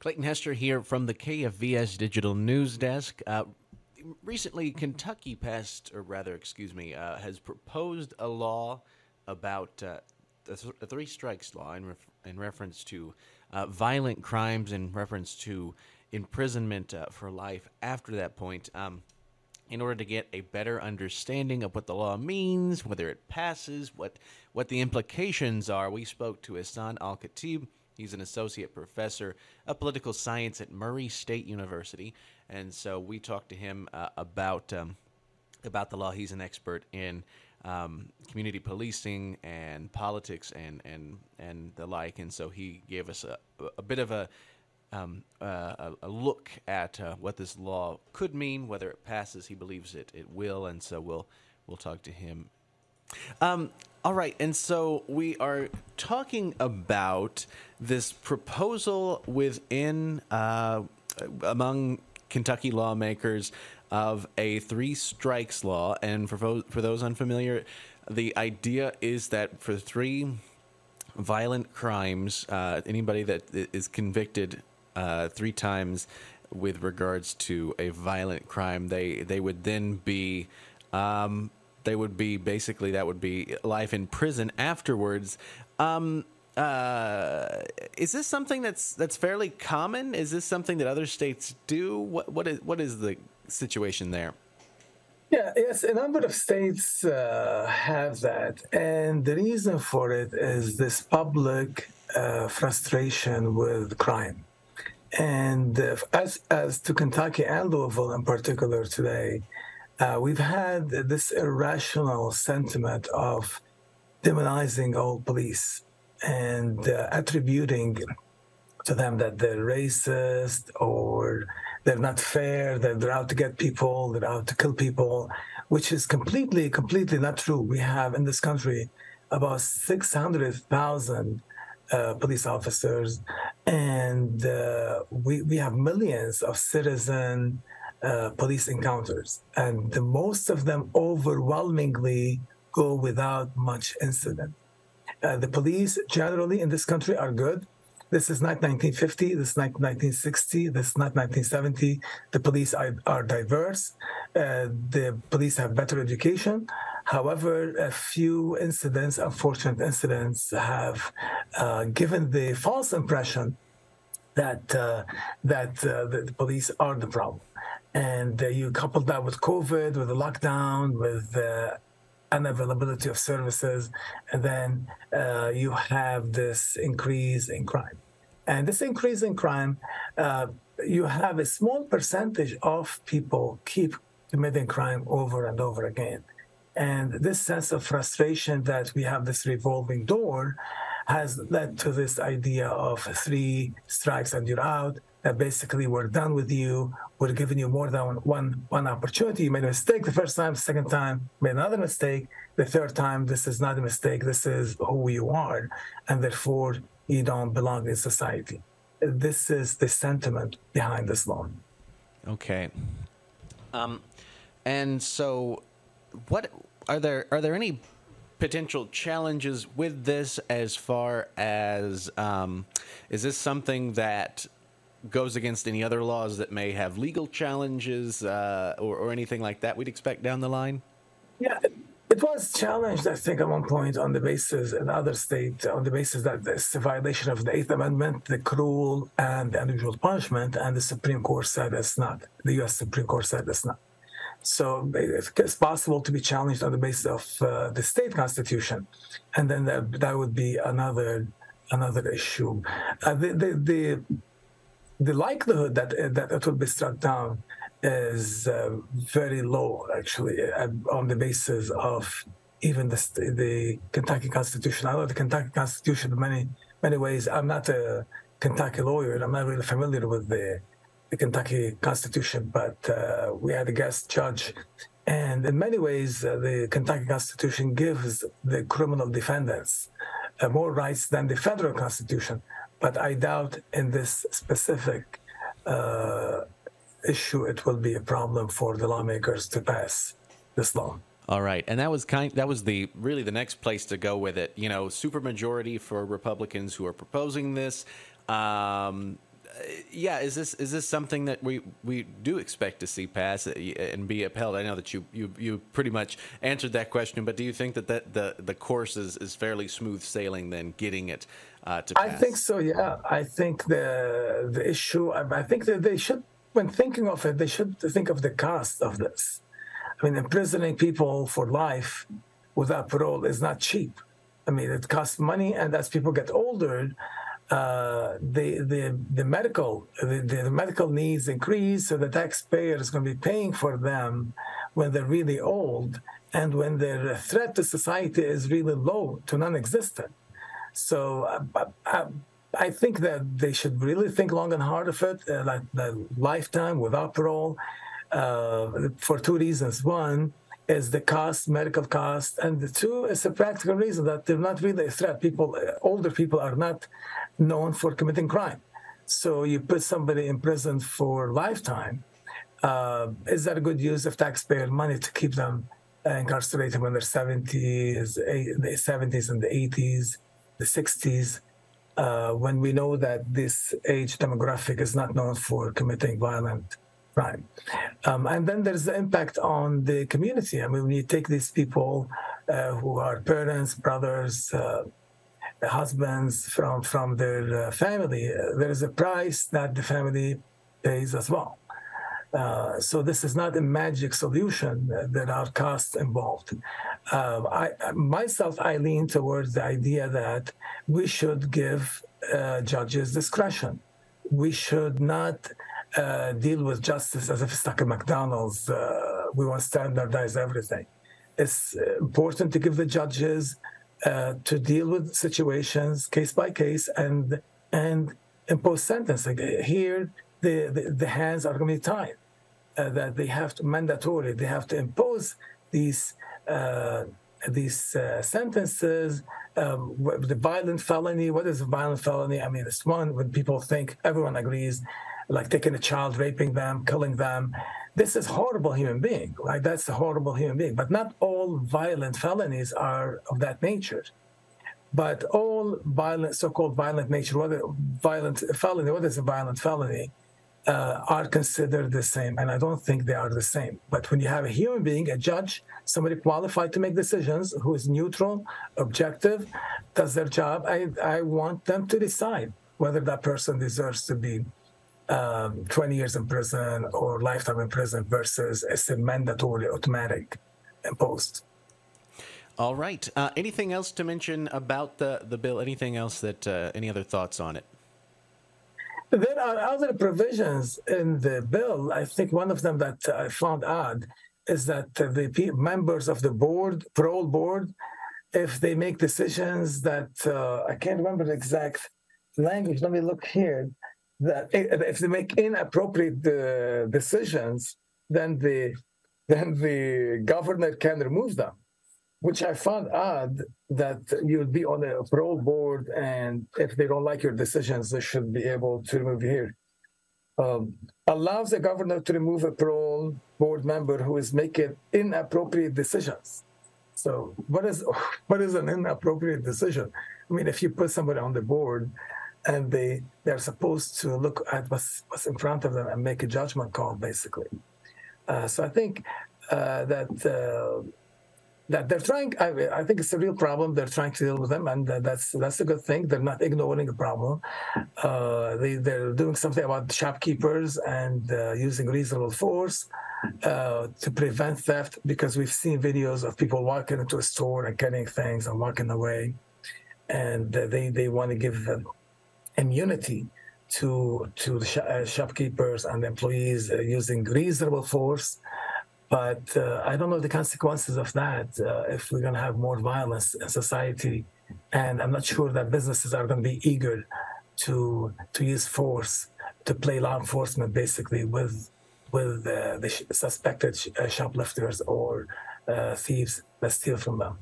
Clayton Hester here from the KFVS Digital News Desk. Uh, recently, Kentucky passed, or rather, excuse me, uh, has proposed a law about uh, the, th- the, three strikes law in, ref- in reference to uh, violent crimes, in reference to imprisonment uh, for life after that point. Um, in order to get a better understanding of what the law means, whether it passes, what what the implications are, we spoke to Ihsan Alkhatib. He's an associate professor of political science at Murray State University, and so we talked to him uh, about um, about the law. He's an expert in um, community policing and politics and and and the like, and so he gave us a, a bit of a um, uh, a, look at uh, what this law could mean, whether it passes. He believes it it will, and so we'll we'll talk to him. Um, all right, and so we are talking about this proposal within uh, among Kentucky lawmakers of a three strikes law, and for for those unfamiliar, the idea is that for three violent crimes, uh, anybody that is convicted uh, three times with regards to a violent crime, they they would then be um, they would be basically that would be life in prison afterwards. Um, uh, is this something that's that's fairly common? Is this something that other states do? What what is what is the situation there? Yeah, yes, a number of states uh, have that, and the reason for it is this public uh, frustration with crime. And uh, as as to Kentucky and Louisville in particular today, uh, we've had this irrational sentiment of demonizing all police and uh, attributing to them that they're racist or they're not fair, that they're out to get people, they're out to kill people, which is completely, completely not true. We have in this country about 600,000 uh, police officers, and uh, we, we have millions of citizen uh, police encounters, and the, most of them overwhelmingly go without much incident. Uh, the police generally in this country are good. This is not 1950. This is not 1960. This is not 1970. The police are, are diverse. Uh, the police have better education. However, a few incidents, unfortunate incidents, have uh, given the false impression that uh, that the, police are the problem. And uh, you couple that with COVID, with the lockdown, with the unavailability of services, and then uh, you have this increase in crime. And this increase in crime, uh, you have a small percentage of people keep committing crime over and over again. And this sense of frustration that we have this revolving door has led to this idea of three strikes and you're out. That basically we're done with you. We're giving you more than one one opportunity. You made a mistake the first time, second time, made another mistake. The third time, this is not a mistake. This is who you are, and therefore you don't belong in society. This is the sentiment behind this law. Okay. Um, and so, what are there are there any potential challenges with this as far as um, is this something that goes against any other laws that may have legal challenges uh, or, or, anything like that we'd expect down the line? Yeah, it was challenged, I think, at one point on the basis in other states, on the basis that it's a violation of the Eighth Amendment, the cruel and the unusual punishment, and the Supreme Court said it's not. The U.S. Supreme Court said it's not. So it's possible to be challenged on the basis of uh, the state constitution, and then that, that would be another another issue. Uh, the, the, the the likelihood that that it will be struck down is uh, very low, actually, uh, on the basis of even the the Kentucky Constitution. I know the Kentucky Constitution in many many ways. I'm not a Kentucky lawyer, and I'm not really familiar with the the Kentucky Constitution, but uh, we had a guest judge. And in many ways, uh, the Kentucky Constitution gives the criminal defendants uh, more rights than the federal Constitution. But I doubt in this specific uh, issue it will be a problem for the lawmakers to pass this law. All right, and that was kind. That was the really the next place to go with it. You know, supermajority for Republicans who are proposing this. Um, yeah, is this is this something that we, we do expect to see pass uh, and be upheld? I know that you, you, you pretty much answered that question, but do you think that, that the the course is, is fairly smooth sailing then getting it uh, to pass? I think so. Yeah, I think the the issue. I think that they should, when thinking of it, they should think of the cost of this. I mean, imprisoning people for life without parole is not cheap. I mean, it costs money, and as people get older, uh, the, the the medical the, the medical needs increase, so the taxpayer is going to be paying for them when they're really old, and when their threat to society is really low to non-existent. So uh, I, I, think that they should really think long and hard of it, uh, like the lifetime without parole, uh, for two reasons. One is the cost, medical cost, and the two is a practical reason that they're not really a threat. People, older people, are not known for committing crime. So you put somebody in prison for lifetime. Uh, is that a good use of taxpayer money to keep them incarcerated when they're 70s, the 70s and the 80s, the 60s, uh, when we know that this age demographic is not known for committing violent crime? Um, and then there's the impact on the community. I mean, when you take these people uh, who are parents, brothers, uh, husbands from from their uh, family, uh, there is a price that the family pays as well. Uh, so this is not a magic solution. Uh, there are costs involved. Uh, I myself, I lean towards the idea that we should give uh, judges discretion. We should not deal with justice as if it's like a McDonald's. we want to standardize everything. It's important to give the judges uh, to deal with situations case by case and and impose sentencing. Here, the, the, the hands are going to be tied. Uh, that they have to mandatory. They have to impose these uh, these uh, sentences. Um, the violent felony. What is a violent felony? I mean, it's one when people think everyone agrees, like taking a child, raping them, killing them this is horrible human being, right? That's a horrible human being. But not all violent felonies are of that nature. But all violent, so-called violent nature, whether violent felony, what is a violent felony, uh, are considered the same. And I don't think they are the same. But when you have a human being, a judge, somebody qualified to make decisions, who is neutral, objective, does their job, I, I want them to decide whether that person deserves to be um, 20 years in prison or lifetime in prison versus it's a mandatory automatic imposed. All right. Uh, anything else to mention about the, the bill? Anything else that, uh, any other thoughts on it? There are other provisions in the bill. I think one of them that I found odd is that the members of the board, parole board, if they make decisions that uh, I can't remember the exact language, let me look here that if they make inappropriate uh, decisions, then the then the governor can remove them, which I found odd that you would be on a parole board, and if they don't like your decisions, they should be able to remove you here. Um, allows the governor to remove a parole board member who is making inappropriate decisions. So, what is what is an inappropriate decision? I mean, if you put somebody on the board and they they're supposed to look at what's what's in front of them and make a judgment call, basically. Uh, so I think uh, that uh, that they're trying. I, I, think it's a real problem. They're trying to deal with them, and that's that's a good thing. They're not ignoring the problem. Uh, they they're doing something about shopkeepers and uh, using reasonable force. Uh, to prevent theft, because we've seen videos of people walking into a store and getting things and walking away, and they they want to give them immunity to to the sh- uh, shopkeepers and employees uh, using reasonable force. But uh, I don't know the consequences of that uh, if we're going to have more violence in society, and I'm not sure that businesses are going to be eager to to use force to play law enforcement basically with with uh, the sh- suspected sh- uh, shoplifters or thieves that steal from them.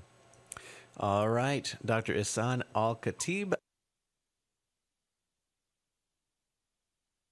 All right, Dr. Isan Al Khatib.